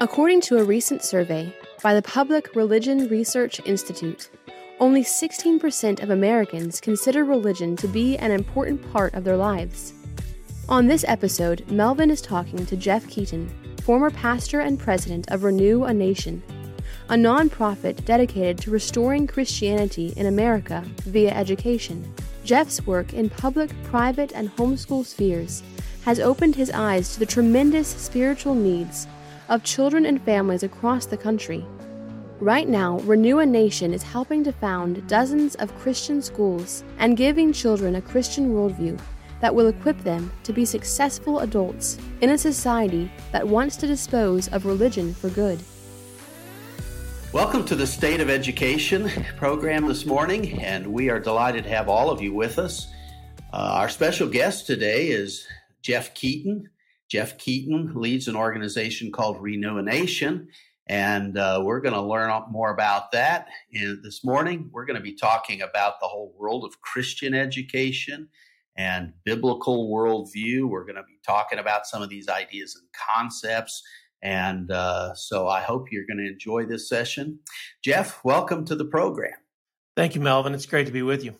According to a recent survey by the Public Religion Research Institute, only 16% of Americans consider religion to be an important part of their lives. On this episode, Melvin is talking to Jeff Keaton, former pastor and president of RenewaNation, a nonprofit dedicated to restoring Christianity in America via education. Jeff's work in public, private, and homeschool spheres has opened his eyes to the tremendous spiritual needs of children and families across the country. Right now, RenewaNation is helping to found dozens of Christian schools and giving children a Christian worldview that will equip them to be successful adults in a society that wants to dispose of religion for good. Welcome to the State of Education program this morning, and we are delighted to have all of you with us. Uh, our special guest today is Jeff Keaton. Jeff Keaton leads an organization called RenewaNation, and uh, we're going to learn more about that. And this morning, we're going to be talking about the whole world of Christian education and biblical worldview. We're going to be talking about some of these ideas and concepts. And uh, so I hope you're going to enjoy this session. Jeff, welcome to the program. Thank you, Melvin. It's great to be with you.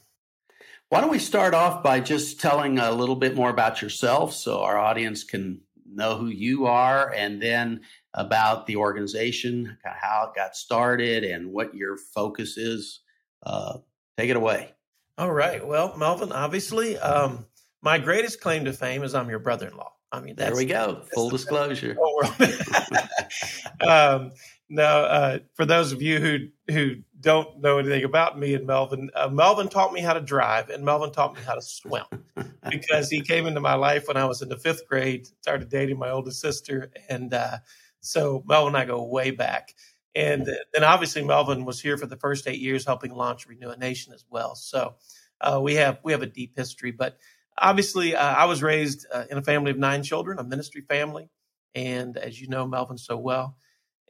Why don't we start off by just telling a little bit more about yourself so our audience can know who you are and then about the organization, how it got started, and what your focus is. Uh, take it away. All right. Well, Melvin, obviously, um, my greatest claim to fame is I'm your brother in law. I mean, there we go. Full disclosure. um, now, uh, for those of you who who don't know anything about me and Melvin, uh, Melvin taught me how to drive, and Melvin taught me how to swim because he came into my life when I was in the fifth grade. Started dating my oldest sister, and uh, so Melvin and I go way back. And then obviously Melvin was here for the first eight years, helping launch RenewaNation as well. So uh, we have we have a deep history. But obviously, uh, I was raised uh, in a family of nine children, a ministry family, and as you know, Melvin so well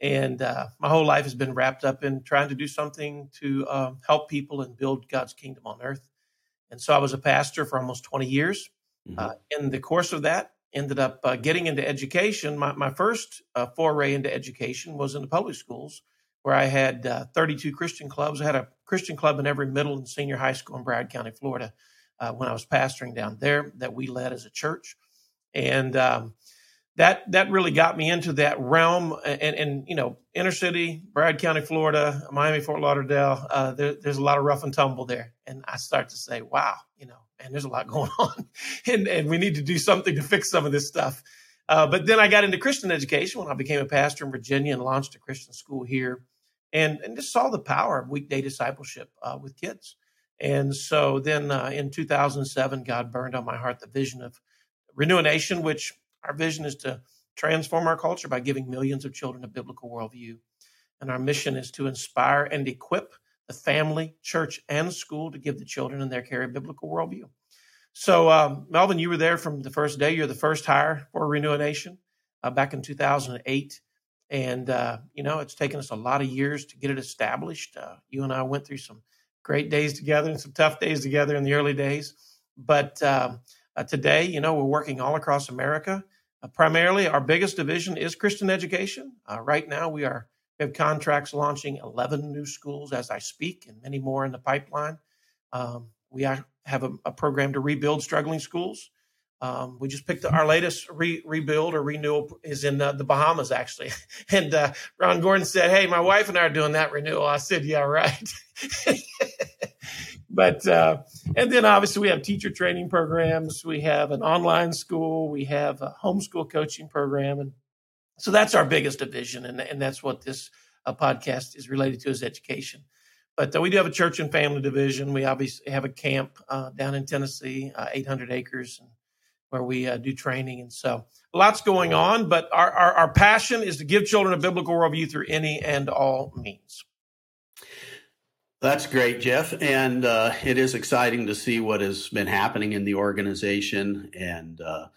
and uh, my whole life has been wrapped up in trying to do something to uh, help people and build God's kingdom on earth. And so I was a pastor for almost 20 years. Mm-hmm. Uh, in the course of that, ended up uh, getting into education. My, my first uh, foray into education was in the public schools, where I had uh, 32 Christian clubs. I had a Christian club in every middle and senior high school in Broward County, Florida, when I was pastoring down there that we led as a church. And um, that that really got me into that realm and, and you know inner city broward county florida miami fort lauderdale uh, there, there's a lot of rough and tumble there. And i start to say wow you know and there's a lot going on. And, and we need to do something to fix some of this stuff. Uh, but then i got into christian education when i became a pastor in virginia and launched a christian school here. And, and just saw the power of weekday discipleship uh, with kids. And so then uh, in 2007 god burned on my heart the vision of RenewaNation which our vision is to transform our culture by giving millions of children a biblical worldview. And our mission is to inspire and equip the family, church, and school to give the children in their care a biblical worldview. So, um, Melvin, you were there from the first day. You're the first hire for RenewaNation uh, back in 2008. And, uh, you know, it's taken us a lot of years to get it established. Uh, you and I went through some great days together and some tough days together in the early days. But um, uh, today, you know, we're working all across America. Uh, primarily, our biggest division is Christian education. Uh, right now, we are we have contracts launching 11 new schools as I speak, and many more in the pipeline. Um, we have a, a, program to rebuild struggling schools. Um, we just picked our latest re- rebuild or renewal is in uh, the Bahamas, actually. And uh, Ron Gordon said, "Hey, my wife and I are doing that renewal." I said, "Yeah, right." but uh, and then obviously we have teacher training programs. We have an online school. We have a homeschool coaching program. And so that's our biggest division. And, and that's what this uh, podcast is related to is education. But uh, we do have a church and family division. We obviously have a camp uh, down in tennessee uh, 800 acres where we uh, do training. And so lots going on but our, our, our passion is to give children a biblical worldview through any and all means that's great, Jeff. And uh, it is exciting to see what has been happening in the organization. And uh,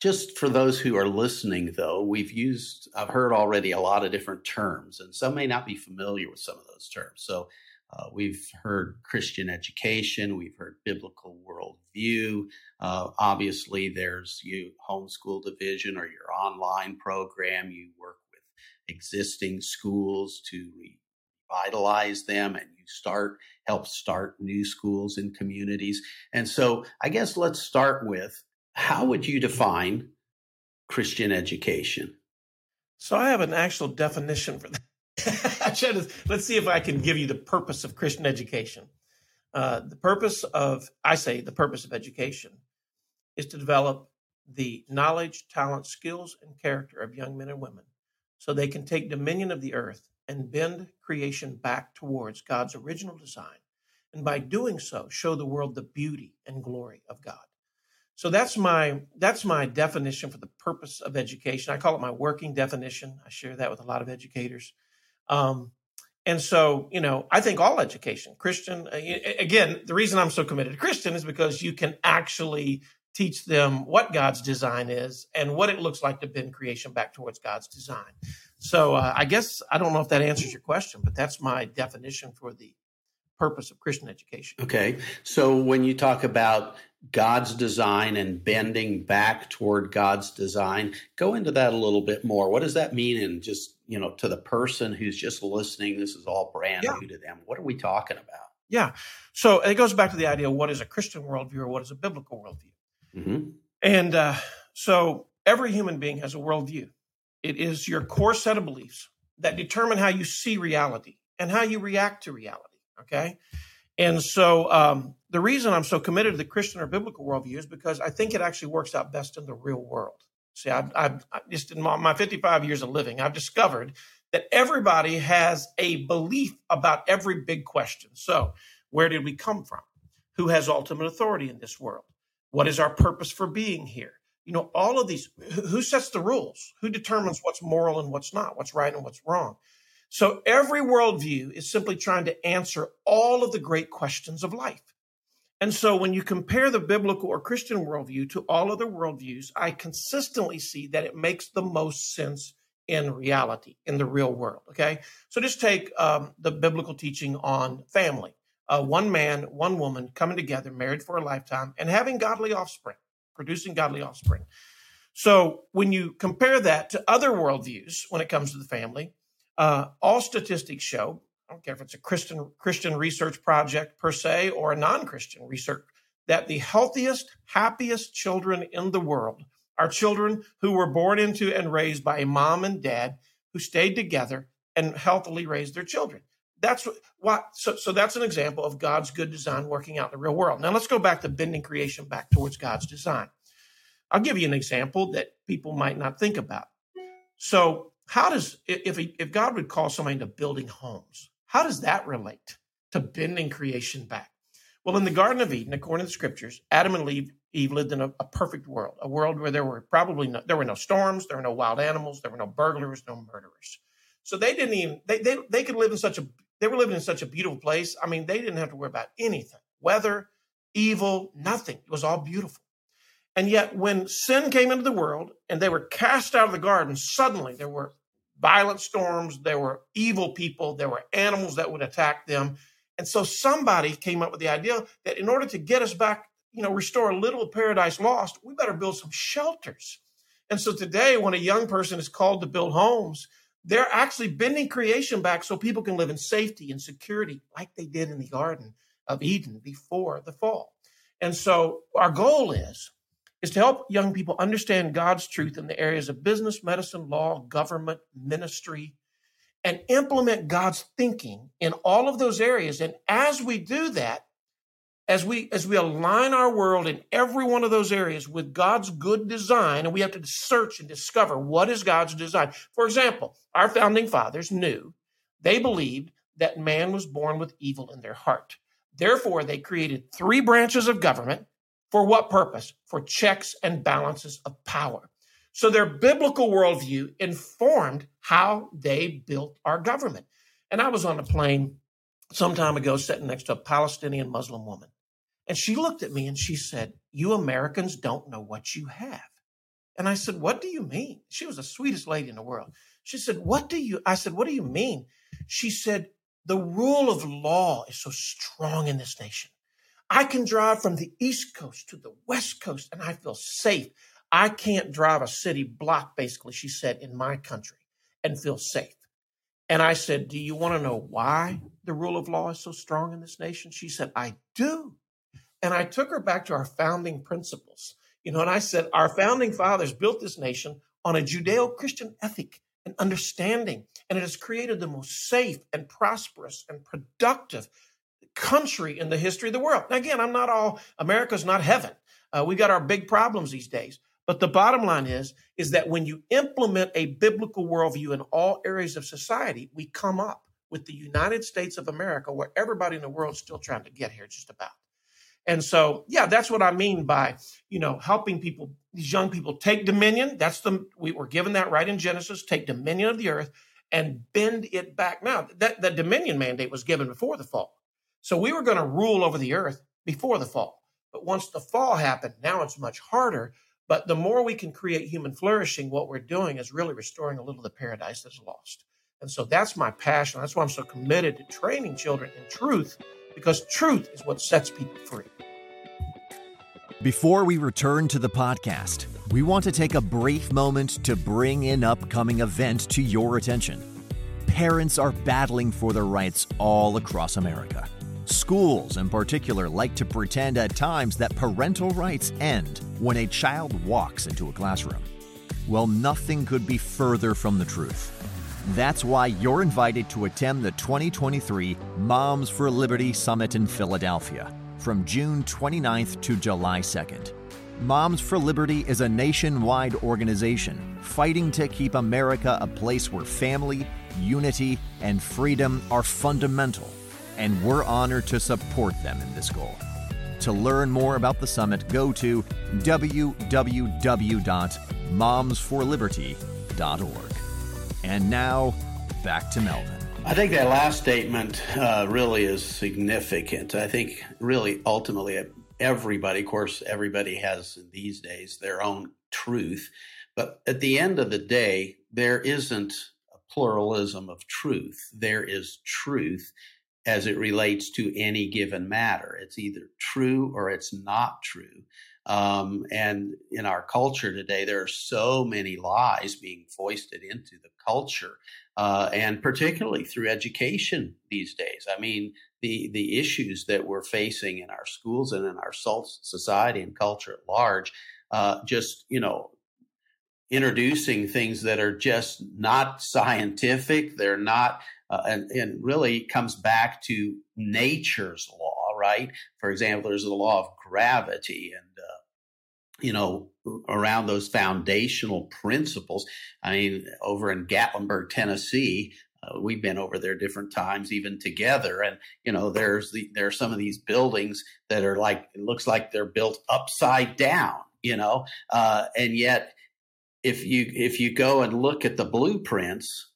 just for those who are listening, though, we've used, I've heard already a lot of different terms, and some may not be familiar with some of those terms. So uh, we've heard Christian education, we've heard biblical worldview. Uh, obviously, there's you homeschool division or your online program. You work with existing schools to revitalize them and you start help start new schools in communities. And so I guess let's start with how would you define Christian education? So I have an actual definition for that. let's see if I can give you the purpose of Christian education. Uh, the purpose of, I say, the purpose of education is to develop the knowledge, talent, skills, and character of young men and women so they can take dominion of the earth and bend creation back towards God's original design. And by doing so, show the world the beauty and glory of God. So that's my that's my definition for the purpose of education. I call it my working definition. I share that with a lot of educators. Um, and so, you know, I think all education, Christian, uh, again, the reason I'm so committed to Christian is because you can actually teach them what God's design is and what it looks like to bend creation back towards God's design. So uh, I guess I don't know if that answers your question, but that's my definition for the purpose of Christian education. Okay. So when you talk about God's design and bending back toward God's design, go into that a little bit more. What does that mean in just, you know, to the person who's just listening, this is all brand yeah. new to them. What are we talking about? Yeah. So it goes back to the idea of what is a Christian worldview or what is a biblical worldview. Mm-hmm. And uh, so every human being has a worldview. It is your core set of beliefs that determine how you see reality and how you react to reality. Okay. And so um, the reason I'm so committed to the Christian or biblical worldview is because I think it actually works out best in the real world. See, I've, I've just in my, my 55 years of living, I've discovered that everybody has a belief about every big question. So, where did we come from? Who has ultimate authority in this world? What is our purpose for being here? You know, all of these, who sets the rules? Who determines what's moral and what's not? What's right and what's wrong? So every worldview is simply trying to answer all of the great questions of life. And so when you compare the biblical or Christian worldview to all other worldviews, I consistently see that it makes the most sense in reality, in the real world. Okay. So just take um, the biblical teaching on family uh, one man, one woman coming together, married for a lifetime, and having godly offspring, producing godly offspring. So when you compare that to other worldviews when it comes to the family, uh, all statistics show, I don't care if it's a Christian Christian research project per se or a non-Christian research, that the healthiest, happiest children in the world are children who were born into and raised by a mom and dad who stayed together and healthily raised their children. That's what so, so that's an example of God's good design working out in the real world. Now let's go back to bending creation back towards God's design. I'll give you an example that people might not think about. So how does if if God would call somebody to building homes, how does that relate to bending creation back? Well, in the Garden of Eden, according to the scriptures, Adam and Eve, Eve lived in a, a, perfect world, a world where there were probably no, there were no storms, there were no wild animals, there were no burglars, no murderers. So they didn't even they they they could live in such a they were living in such a beautiful place. I mean, they didn't have to worry about anything, weather, evil, nothing. It was all beautiful. And yet, when sin came into the world and they were cast out of the garden, suddenly there were violent storms, there were evil people, there were animals that would attack them. And so somebody came up with the idea that in order to get us back, you know, restore a little paradise lost, we better build some shelters. And so today, when a young person is called to build homes, they're actually bending creation back so people can live in safety and security like they did in the Garden of Eden before the fall. And so our goal is is to help young people understand God's truth in the areas of business, medicine, law, government, ministry, and implement God's thinking in all of those areas. And as we do that, as we as we align our world in every one of those areas with God's good design, and we have to search and discover what is God's design. For example, our founding fathers knew they believed that man was born with evil in their heart. Therefore, they created three branches of government for what purpose? For checks and balances of power. So their biblical worldview informed how they built our government. And I was on a plane some time ago sitting next to a Palestinian Muslim woman. And she looked at me and she said, You Americans don't know what you have. And I said, What do you mean? She was the sweetest lady in the world. She said, What do you? I said, What do you mean? She said, The rule of law is so strong in this nation. I can drive from the East Coast to the West Coast and I feel safe. I can't drive a city block, basically, she said, in my country. and feel safe. And I said, Do you want to know why the rule of law is so strong in this nation? She said, I do. And I took her back to our founding principles. You know, and I said, Our founding fathers built this nation on a Judeo Christian ethic and understanding, and it has created the most safe and prosperous and productive country in the history of the world. Now, again, I'm not all, America's not heaven. Uh, we got our big problems these days. But the bottom line is, is that when you implement a biblical worldview in all areas of society, we come up with the United States of America, where everybody in the world is still trying to get here, just about. And so, yeah, that's what I mean by, you know, helping people, these young people take dominion. That's the, we were given that right in Genesis, take dominion of the earth and bend it back. Now, that, that dominion mandate was given before the fall. So we were going to rule over the earth before the fall. But once the fall happened, now it's much harder but the more we can create human flourishing, what we're doing is really restoring a little of the paradise that's lost. And so that's my passion. That's why I'm so committed to training children in truth, because truth is what sets people free. Before we return to the podcast, we want to take a brief moment to bring an upcoming event to your attention. Parents are battling for their rights all across America. Schools, in particular, like to pretend at times that parental rights end when a child walks into a classroom. Well, nothing could be further from the truth. That's why you're invited to attend the 2023 Moms for Liberty Summit in Philadelphia from June 29th to July 2nd. Moms for Liberty is a nationwide organization fighting to keep America a place where family, unity, and freedom are fundamental and we're honored to support them in this goal. To learn more about the summit, go to www.momsforliberty.org. And now, back to Melvin. I think that last statement uh, really is significant. I think, really, ultimately, everybody, of course, everybody has these days their own truth. But at the end of the day, there isn't a pluralism of truth. There is truth as it relates to any given matter. It's either true or it's not true. Um, and in our culture today, there are so many lies being foisted into the culture, uh, and particularly through education these days. I mean, the the issues that we're facing in our schools and in our society and culture at large, uh, just you know, introducing things that are just not scientific. They're not uh, and, and really comes back to nature's law, right? For example, there's the law of gravity and, you know, around those foundational principles. I mean, over in Gatlinburg, Tennessee, uh, we've been over there different times, even together. And you know, there's the there are some of these buildings that are like it looks like they're built upside down. You know, uh, and yet if you if you go and look at the blueprints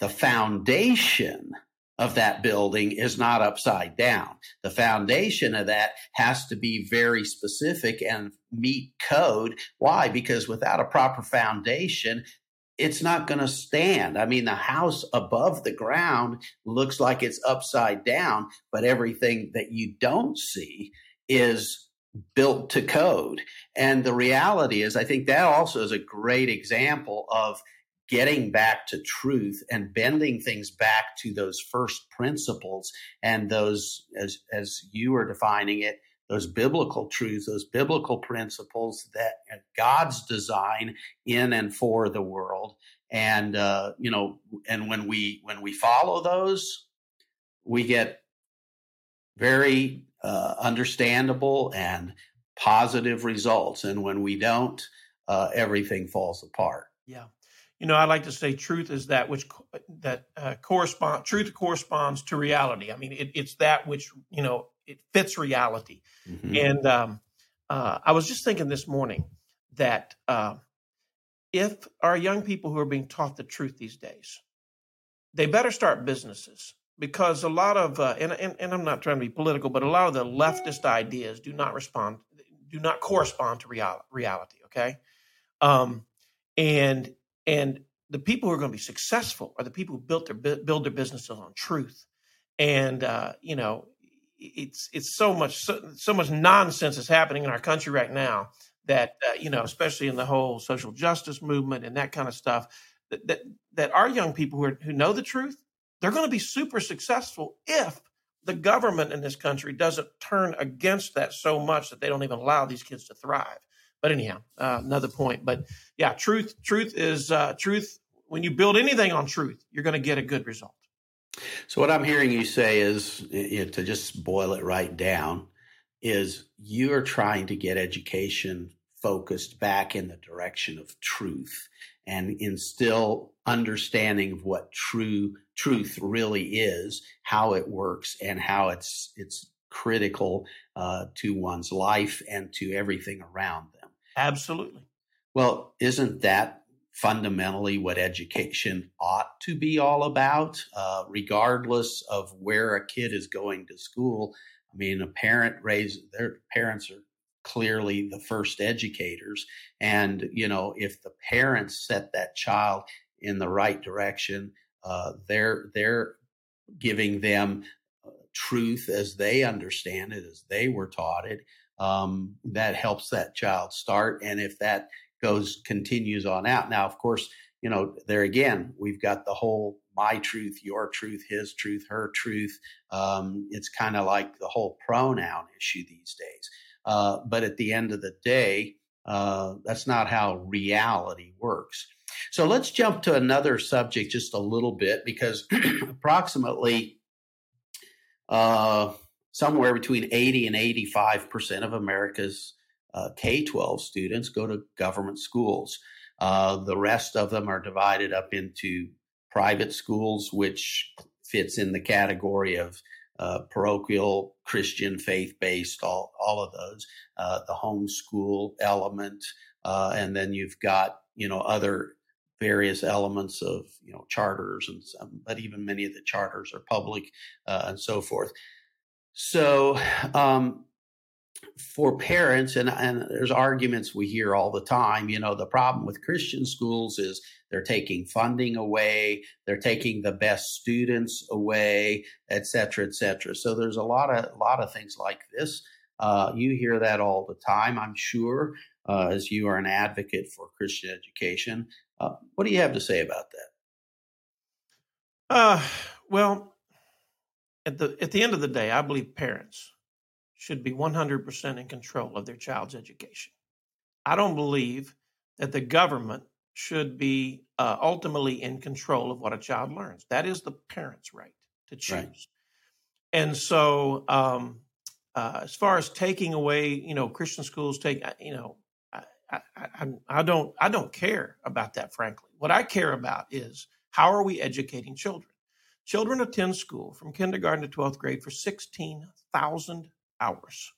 the foundation of that building is not upside down. The foundation of that has to be very specific and meet code. Why? Because without a proper foundation, it's not going to stand. I mean, the house above the ground looks like it's upside down, but everything that you don't see is built to code. And the reality is, I think that also is a great example of getting back to truth and bending things back to those first principles and those as as you are defining it those biblical truths those biblical principles that god's design in and for the world. And uh, you know and when we when we follow those we get very uh, understandable and positive results. And when we don't uh, everything falls apart. Yeah you know, I like to say truth is that which that uh, correspond truth corresponds to reality. I mean, it, it's that which you know it fits reality. Mm-hmm. And um, uh, I was just thinking this morning that uh, if our young people who are being taught the truth these days, they better start businesses because a lot of uh, and, and and I'm not trying to be political, but a lot of the leftist ideas do not respond, do not correspond to reality. Okay, um, and and the people who are going to be successful are the people who built their build their businesses on truth. And uh, you know, it's it's so much so, so, much nonsense is happening in our country right now that uh, you know, especially in the whole social justice movement and that kind of stuff. that that, that our young people who, are, who know the truth, they're going to be super successful if the government in this country doesn't turn against that so much that they don't even allow these kids to thrive. But anyhow, uh, another point. But yeah, truth, truth is uh, truth. When you build anything on truth, you're going to get a good result. So what I'm hearing you say is, you know, to just boil it right down, is you are trying to get education focused back in the direction of truth and instill understanding of what true truth really is, how it works, and how it's it's critical uh, to one's life and to everything around them. Absolutely. Well, isn't that fundamentally what education ought to be all about, uh, regardless of where a kid is going to school? I mean, a parent raise their parents are clearly the first educators. And, you know, if the parents set that child in the right direction, uh, they're, they're giving them uh, truth as they understand it, as they were taught it. Um, that helps that child start. And if that goes, continues on out. Now, of course, you know, there again, we've got the whole my truth, your truth, his truth, her truth. Um, it's kind of like the whole pronoun issue these days. Uh, but at the end of the day, uh, that's not how reality works. So let's jump to another subject just a little bit because approximately uh, somewhere between 80 and 85% of America's uh, K 12 students go to government schools. Uh, the rest of them are divided up into private schools, which fits in the category of uh, parochial Christian faith based, all, all of those, uh, the homeschool element. Uh, and then you've got, you know, other various elements of, you know, charters and some, but even many of the charters are public uh, and so forth. So, um, for parents, and, and there's arguments we hear all the time, you know, the problem with Christian schools is they're taking funding away, they're taking the best students away, et cetera, et cetera. So there's a lot of, a lot of things like this. Uh, you hear that all the time, I'm sure, uh, as you are an advocate for Christian education. Uh, what do you have to say about that? Uh, well, at the at the end of the day, I believe parents should be 100% in control of their child's education. I don't believe that the government should be uh, ultimately in control of what a child learns. That is the parent's right to choose. Right. And so, um, uh, as far as taking away, you know, Christian schools take, uh, you know, I, I, I, I don't, I don't care about that. Frankly, what I care about is how are we educating children. Children attend school from kindergarten to 12th grade for 16,000 hours.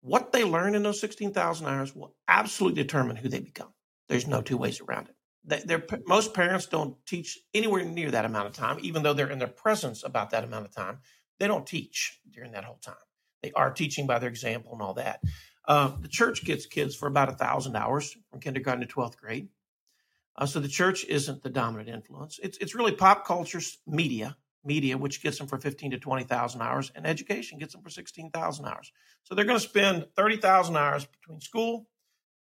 What they learn in those 16,000 hours will absolutely determine who they become. There's no two ways around it. They're, most parents don't teach anywhere near that amount of time, even though they're in their presence about that amount of time. They don't teach during that whole time. They are teaching by their example and all that. Uh, the church gets kids for about a thousand hours from kindergarten to 12th grade. Uh, so the church isn't the dominant influence. It's, it's really pop culture media media, which gets them for 15 to 20,000 hours, and education gets them for 16,000 hours. So they're going to spend 30,000 hours between school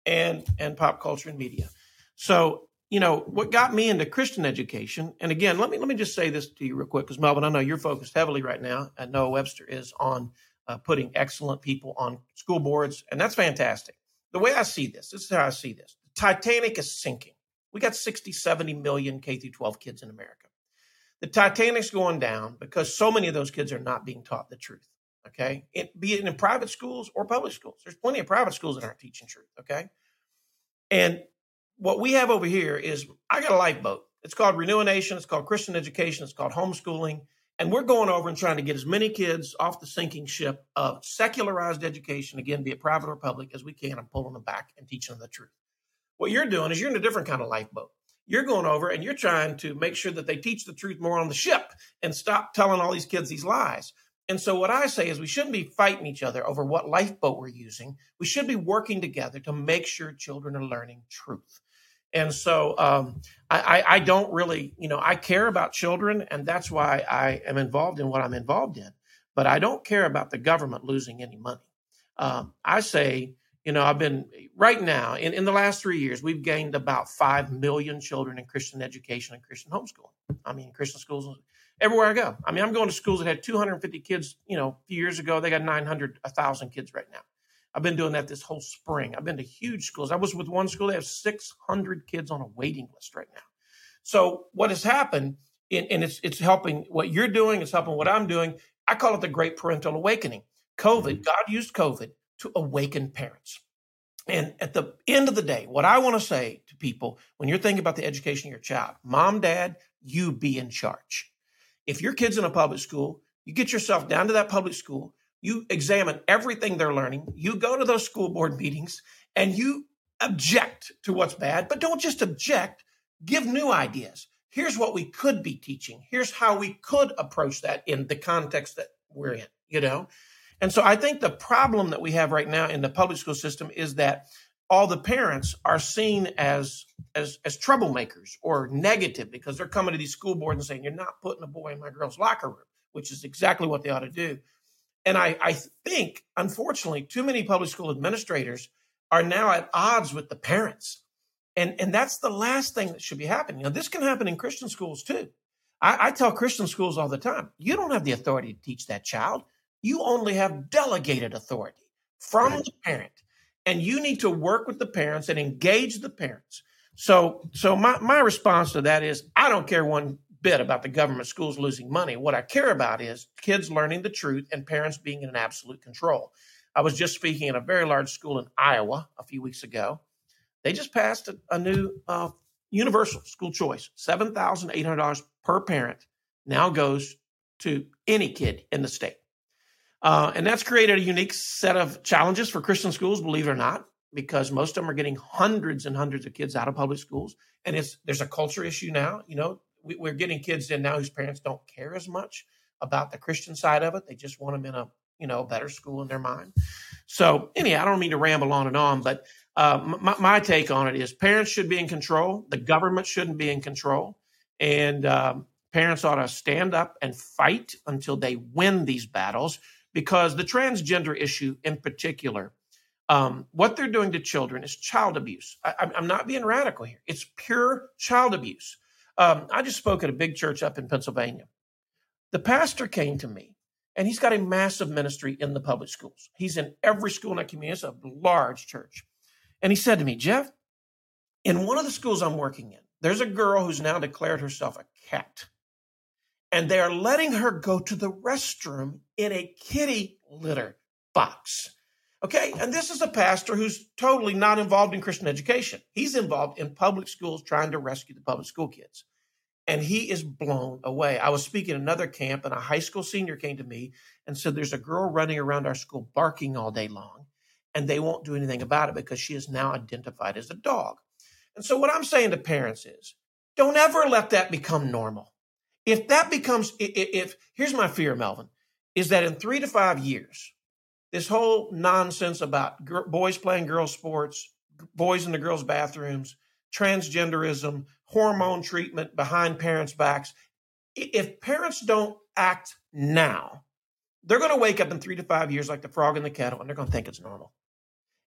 and, and pop culture and media. So, you know, what got me into Christian education, and again, let me, let me just say this to you real quick, because Melvin, I know you're focused heavily right now, and Noah Webster is on uh, putting excellent people on school boards, and that's fantastic. The way I see this, this is how I see this. The Titanic is sinking. We got 60, 70 million K through 12 kids in America. The Titanic's going down because so many of those kids are not being taught the truth. Okay. It, be it in private schools or public schools. There's plenty of private schools that aren't teaching truth. Okay. And what we have over here is I got a lifeboat. It's called Renew Nation. It's called Christian education. It's called homeschooling. And we're going over and trying to get as many kids off the sinking ship of secularized education, again, be it private or public, as we can and pulling them back and teaching them the truth. What you're doing is you're in a different kind of lifeboat you're going over and you're trying to make sure that they teach the truth more on the ship and stop telling all these kids these lies. And so, what I say is, we shouldn't be fighting each other over what lifeboat we're using. We should be working together to make sure children are learning truth. And so, um, I, I, I don't really, you know, I care about children, and that's why I am involved in what I'm involved in. But I don't care about the government losing any money. Um, I say, You know, I've been right now in, in the last three years, we've gained about 5 million children in Christian education and Christian homeschooling. I mean, Christian schools everywhere I go. I mean, I'm going to schools that had 250 kids, you know, a few years ago. They got 900, 1,000 kids right now. I've been doing that this whole spring. I've been to huge schools. I was with one school, they have 600 kids on a waiting list right now. So what has happened, and it's, it's helping what you're doing, it's helping what I'm doing. I call it the great parental awakening. COVID, mm-hmm. God used COVID to awaken parents. And at the end of the day, what I want to say to people when you're thinking about the education of your child, mom, dad, you be in charge. If your kid's in a public school, you get yourself down to that public school, you examine everything they're learning, you go to those school board meetings, and you object to what's bad, but don't just object, give new ideas. Here's what we could be teaching. Here's how we could approach that in the context that we're in, you know? And so I think the problem that we have right now in the public school system is that all the parents are seen as as as troublemakers or negative because they're coming to these school boards and saying you're not putting a boy in my girl's locker room, which is exactly what they ought to do. And I, I think, unfortunately, too many public school administrators are now at odds with the parents. And, and that's the last thing that should be happening. Now, this can happen in Christian schools too. I, I tell Christian schools all the time you don't have the authority to teach that child you only have delegated authority from right. the parent and you need to work with the parents and engage the parents. So so my, my response to that is i don't care one bit about the government schools losing money. What i care about is kids learning the truth and parents being in absolute control. I was just speaking at a very large school in iowa a few weeks ago. They just passed a, a new uh, universal school choice $7800 per parent now goes to any kid in the state uh, and that's created a unique set of challenges for Christian schools, believe it or not, because most of them are getting hundreds and hundreds of kids out of public schools. And it's there's a culture issue now. You know, we, we're getting kids in now whose parents don't care as much about the Christian side of it. They just want them in a you know better school in their mind. So anyhow, I don't mean to ramble on and on, but uh, my, my, take on it is parents should be in control. The government shouldn't be in control, and um, parents ought to stand up and fight until they win these battles because the transgender issue in particular, um, what they're doing to children is child abuse. I, am not being radical here. It's pure child abuse. Um, I just spoke at a big church up in Pennsylvania. The pastor came to me, and he's got a massive ministry in the public schools. He's in every school in that community. It's a large church. And he said to me, Jeff, in one of the schools I'm working in, there's a girl who's now declared herself a cat and they are letting her go to the restroom in a kitty litter box. Okay, and this is a pastor who's totally not involved in Christian education. He's involved in public schools trying to rescue the public school kids. And he is blown away. I was speaking another camp, and a high school senior came to me and said, There's a girl running around our school barking all day long, and they won't do anything about it because she is now identified as a dog. And so, what I'm saying to parents is don't ever let that become normal. If that becomes, if, if here's my fear, Melvin, is that in three to five years, this whole nonsense about boys playing girls sports, boys in the girls' bathrooms, transgenderism, hormone treatment behind parents' backs, if parents don't act now, they're going to wake up in three to five years like the frog in the kettle and they're going to think it's normal.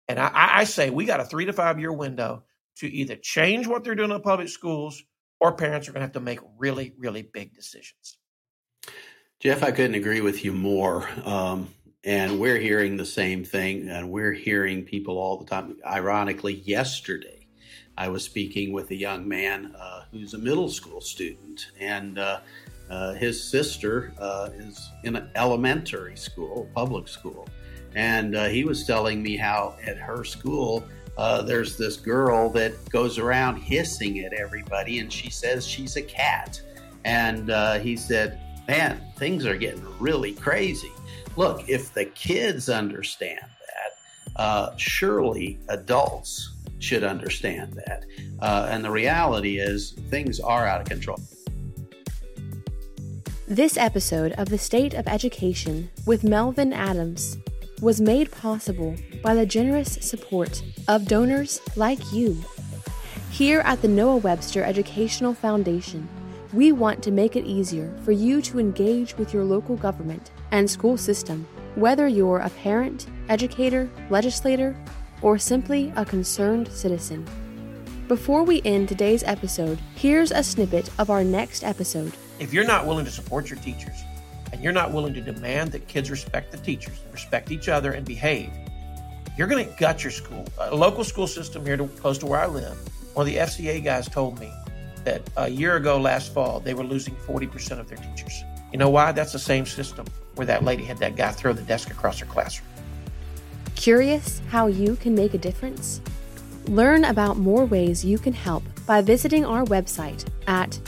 And I, I say we got a three to five year window to either change what they're doing in the public schools or parents are going to have to make really, really big decisions. Jeff, I couldn't agree with you more. Um, and we're hearing the same thing, and we're hearing people all the time. Ironically, yesterday, I was speaking with a young man uh, who's a middle school student, and uh, uh, his sister uh, is in an elementary school, public school. And uh, he was telling me how at her school, uh, there's this girl that goes around hissing at everybody, and she says she's a cat. And uh, he said, Man, things are getting really crazy. Look, if the kids understand that, uh, surely adults should understand that. Uh, and the reality is, things are out of control. This episode of The State of Education with Melvin Adams was made possible by the generous support of donors like you. Here at the Noah Webster Educational Foundation, we want to make it easier for you to engage with your local government and school system, whether you're a parent, educator, legislator, or simply a concerned citizen. Before we end today's episode, here's a snippet of our next episode. If you're not willing to support your teachers, and you're not willing to demand that kids respect the teachers, respect each other, and behave, you're going to gut your school. A local school system here to, close to where I live, one of the FCA guys told me that a year ago last fall, they were losing 40% of their teachers. You know why? That's the same system where that lady had that guy throw the desk across her classroom. Curious how you can make a difference? Learn about more ways you can help by visiting our website at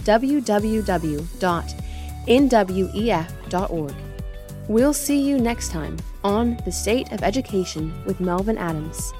www.nwef.org. We'll see you next time on The State of Education with Melvin Adams.